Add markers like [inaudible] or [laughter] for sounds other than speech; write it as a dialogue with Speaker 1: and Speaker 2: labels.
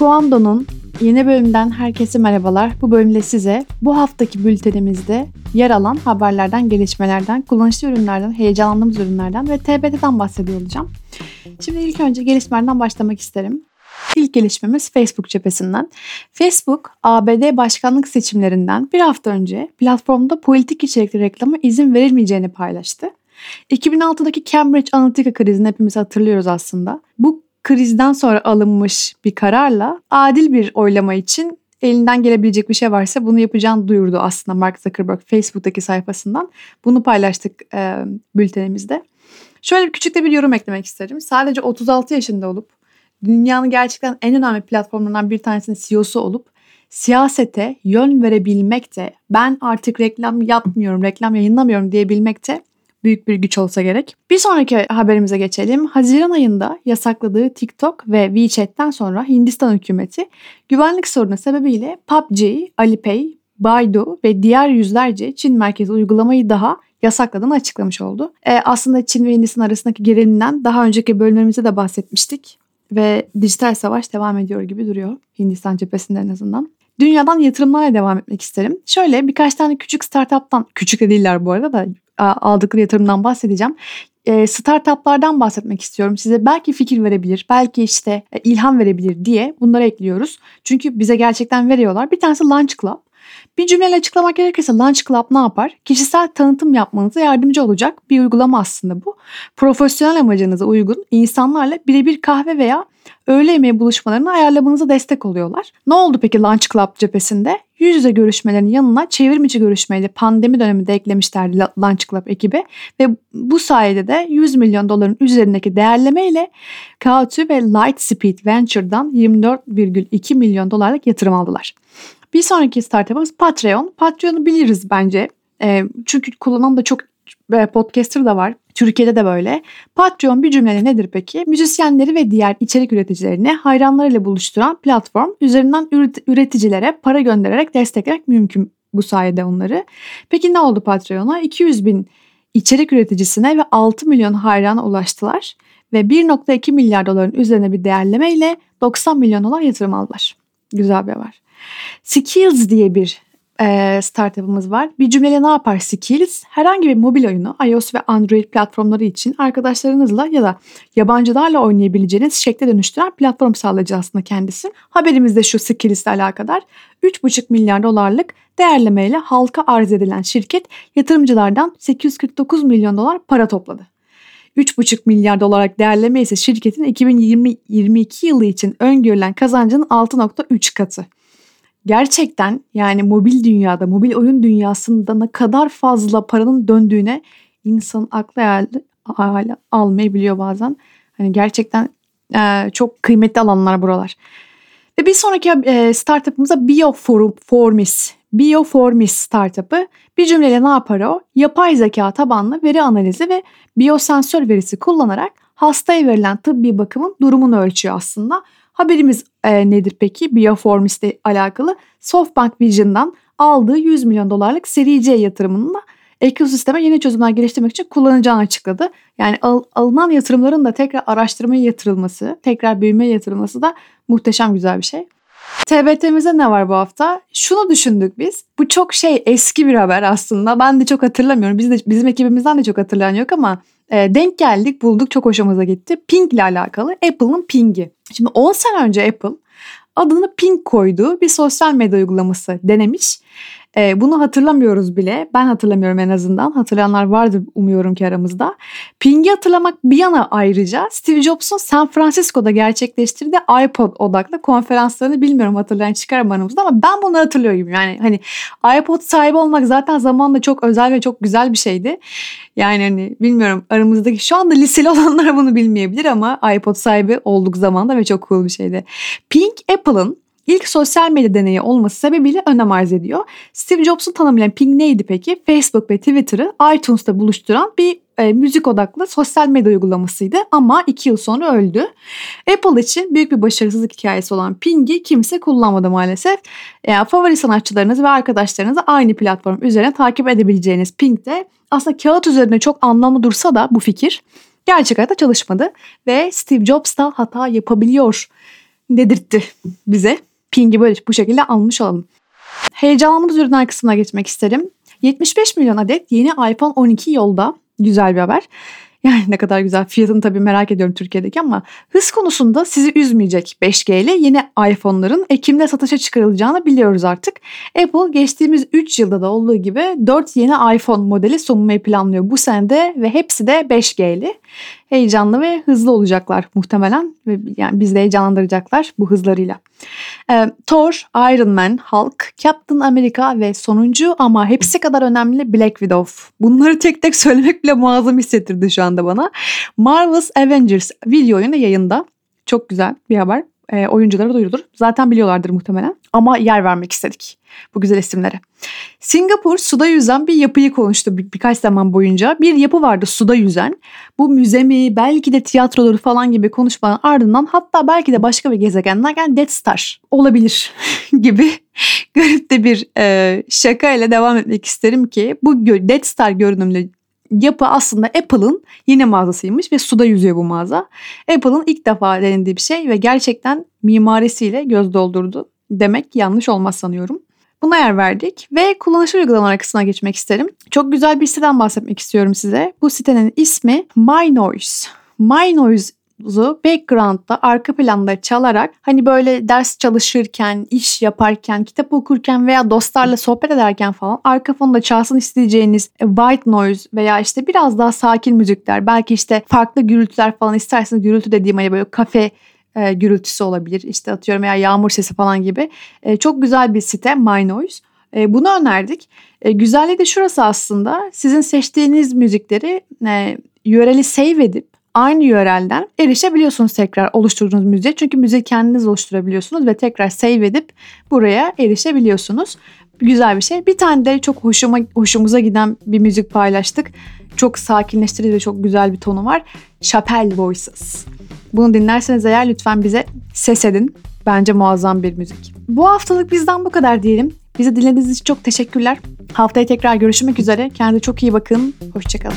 Speaker 1: Kuando'nun yeni bölümünden herkese merhabalar. Bu bölümde size bu haftaki bültenimizde yer alan haberlerden, gelişmelerden, kullanışlı ürünlerden, heyecanlandığımız ürünlerden ve TBT'den bahsediyor olacağım. Şimdi ilk önce gelişmelerden başlamak isterim. İlk gelişmemiz Facebook cephesinden. Facebook, ABD başkanlık seçimlerinden bir hafta önce platformda politik içerikli reklama izin verilmeyeceğini paylaştı. 2006'daki Cambridge Analytica krizini hepimiz hatırlıyoruz aslında. Bu krizden sonra alınmış bir kararla adil bir oylama için elinden gelebilecek bir şey varsa bunu yapacağını duyurdu aslında Mark Zuckerberg Facebook'taki sayfasından. Bunu paylaştık e, bültenimizde. Şöyle küçük de bir yorum eklemek isterim. Sadece 36 yaşında olup dünyanın gerçekten en önemli platformlarından bir tanesinin CEO'su olup siyasete yön verebilmek de ben artık reklam yapmıyorum, reklam yayınlamıyorum diyebilmek de büyük bir güç olsa gerek. Bir sonraki haberimize geçelim. Haziran ayında yasakladığı TikTok ve WeChat'ten sonra Hindistan hükümeti güvenlik sorunu sebebiyle PUBG, Alipay, Baidu ve diğer yüzlerce Çin merkezi uygulamayı daha yasakladığını açıklamış oldu. E, aslında Çin ve Hindistan arasındaki gerilimden daha önceki bölümlerimizde de bahsetmiştik ve dijital savaş devam ediyor gibi duruyor Hindistan cephesinde en azından. Dünyadan yatırımlarla devam etmek isterim. Şöyle birkaç tane küçük startuptan, küçük de değiller bu arada da aldıkları yatırımdan bahsedeceğim. E, startuplardan bahsetmek istiyorum. Size belki fikir verebilir, belki işte e, ilham verebilir diye bunları ekliyoruz. Çünkü bize gerçekten veriyorlar. Bir tanesi Launch Club. Bir cümleyle açıklamak gerekirse Launch Club ne yapar? Kişisel tanıtım yapmanıza yardımcı olacak bir uygulama aslında bu. Profesyonel amacınıza uygun insanlarla birebir kahve veya öğle yemeği buluşmalarını ayarlamanıza destek oluyorlar. Ne oldu peki Lunch Club cephesinde? Yüz yüze görüşmelerin yanına çevrim içi görüşmeyle pandemi döneminde eklemişlerdi Lunch Club ekibi ve bu sayede de 100 milyon doların üzerindeki değerlemeyle K2 ve Lightspeed Venture'dan 24,2 milyon dolarlık yatırım aldılar. Bir sonraki startup'ımız Patreon. Patreon'u biliriz bence. E, çünkü kullanan da çok e, podcaster da var. Türkiye'de de böyle. Patreon bir cümleyle nedir peki? Müzisyenleri ve diğer içerik üreticilerini hayranlarıyla buluşturan platform üzerinden üreticilere para göndererek desteklemek mümkün bu sayede onları. Peki ne oldu Patreon'a? 200 bin içerik üreticisine ve 6 milyon hayrana ulaştılar ve 1.2 milyar doların üzerine bir değerleme 90 milyon dolar yatırım aldılar. Güzel bir haber. Skills diye bir e, startup'ımız var. Bir cümleyle ne yapar Skills? Herhangi bir mobil oyunu iOS ve Android platformları için arkadaşlarınızla ya da yabancılarla oynayabileceğiniz şekle dönüştüren platform sağlayıcı aslında kendisi. Haberimiz de şu Skills ile alakadar. 3,5 milyar dolarlık değerlemeyle halka arz edilen şirket yatırımcılardan 849 milyon dolar para topladı. 3,5 milyar dolar değerleme ise şirketin 2020-22 yılı için öngörülen kazancının 6,3 katı gerçekten yani mobil dünyada, mobil oyun dünyasında ne kadar fazla paranın döndüğüne insan aklı hayali almayabiliyor bazen. Hani gerçekten e, çok kıymetli alanlar buralar. Ve bir sonraki e, startup'ımıza Bioformis. Bioformis startup'ı bir cümleyle ne yapar o? Yapay zeka tabanlı veri analizi ve biyosensör verisi kullanarak hastaya verilen tıbbi bakımın durumunu ölçüyor aslında. Haberimiz e, nedir peki? Bioformis ile alakalı SoftBank Vision'dan aldığı 100 milyon dolarlık seri C yatırımını ekosisteme yeni çözümler geliştirmek için kullanacağını açıkladı. Yani al, alınan yatırımların da tekrar araştırmaya yatırılması, tekrar büyümeye yatırılması da muhteşem güzel bir şey. TBT'mize ne var bu hafta? Şunu düşündük biz. Bu çok şey eski bir haber aslında. Ben de çok hatırlamıyorum. Biz de, bizim ekibimizden de çok hatırlayan yok ama e, denk geldik bulduk çok hoşumuza gitti. Ping ile alakalı Apple'ın Ping'i. Şimdi 10 sene önce Apple adını Ping koyduğu bir sosyal medya uygulaması denemiş e, bunu hatırlamıyoruz bile. Ben hatırlamıyorum en azından. Hatırlayanlar vardır umuyorum ki aramızda. Ping'i hatırlamak bir yana ayrıca Steve Jobs'un San Francisco'da gerçekleştirdiği iPod odaklı konferanslarını bilmiyorum hatırlayan çıkar mı aramızda ama ben bunu hatırlıyorum. Yani hani iPod sahibi olmak zaten zamanla çok özel ve çok güzel bir şeydi. Yani hani bilmiyorum aramızdaki şu anda liseli [laughs] olanlar bunu bilmeyebilir ama iPod sahibi olduk zamanda ve çok cool bir şeydi. Ping Apple'ın ilk sosyal medya deneyi olması sebebiyle önem arz ediyor. Steve Jobs'un tanımlayan Ping neydi peki? Facebook ve Twitter'ı iTunes'ta buluşturan bir e, müzik odaklı sosyal medya uygulamasıydı ama iki yıl sonra öldü. Apple için büyük bir başarısızlık hikayesi olan Ping'i kimse kullanmadı maalesef. Yani favori sanatçılarınızı ve arkadaşlarınızı aynı platform üzerine takip edebileceğiniz Ping'de aslında kağıt üzerinde çok anlamlı dursa da bu fikir gerçek hayatta çalışmadı ve Steve Jobs da hata yapabiliyor dedirtti bize. Pingi böyle bu şekilde almış olalım. Heyecanlandığımız ürünler kısmına geçmek isterim. 75 milyon adet yeni iPhone 12 yolda. Güzel bir haber. Yani ne kadar güzel. Fiyatını tabii merak ediyorum Türkiye'deki ama hız konusunda sizi üzmeyecek 5G ile yeni iPhone'ların Ekim'de satışa çıkarılacağını biliyoruz artık. Apple geçtiğimiz 3 yılda da olduğu gibi 4 yeni iPhone modeli sunmayı planlıyor bu senede ve hepsi de 5G'li heyecanlı ve hızlı olacaklar muhtemelen. Ve yani bizi de heyecanlandıracaklar bu hızlarıyla. Ee, Thor, Iron Man, Hulk, Captain America ve sonuncu ama hepsi kadar önemli Black Widow. Bunları tek tek söylemek bile muazzam hissettirdi şu anda bana. Marvel's Avengers video oyunu yayında. Çok güzel bir haber. E, oyunculara duyurulur. Zaten biliyorlardır muhtemelen. Ama yer vermek istedik bu güzel isimlere. Singapur suda yüzen bir yapıyı konuştu bir, birkaç zaman boyunca. Bir yapı vardı suda yüzen. Bu müze mi belki de tiyatroları falan gibi konuşmanın ardından hatta belki de başka bir gezegenden yani Death Star olabilir [laughs] gibi garip de bir e, şaka ile devam etmek isterim ki bu Death Star görünümlü yapı aslında Apple'ın yine mağazasıymış ve suda yüzüyor bu mağaza. Apple'ın ilk defa denediği bir şey ve gerçekten mimarisiyle göz doldurdu demek yanlış olmaz sanıyorum. Buna yer verdik ve kullanışlı uygulamalar kısmına geçmek isterim. Çok güzel bir siteden bahsetmek istiyorum size. Bu sitenin ismi My Noise. Background'da arka planda çalarak hani böyle ders çalışırken, iş yaparken, kitap okurken veya dostlarla sohbet ederken falan arka fonda çalsın isteyeceğiniz white noise veya işte biraz daha sakin müzikler belki işte farklı gürültüler falan isterseniz gürültü dediğim hani böyle kafe e, gürültüsü olabilir. İşte atıyorum veya yağmur sesi falan gibi. E, çok güzel bir site My Noise. E, bunu önerdik. E, güzelliği de şurası aslında. Sizin seçtiğiniz müzikleri e, yöreli save edip aynı yörelden erişebiliyorsunuz tekrar oluşturduğunuz müziğe. Çünkü müziği kendiniz oluşturabiliyorsunuz ve tekrar save edip buraya erişebiliyorsunuz. Güzel bir şey. Bir tane de çok hoşuma hoşumuza giden bir müzik paylaştık. Çok sakinleştirici ve çok güzel bir tonu var. Chapel Voices. Bunu dinlerseniz eğer lütfen bize ses edin. Bence muazzam bir müzik. Bu haftalık bizden bu kadar diyelim. Bizi dinlediğiniz için çok teşekkürler. Haftaya tekrar görüşmek üzere. Kendinize çok iyi bakın. Hoşçakalın.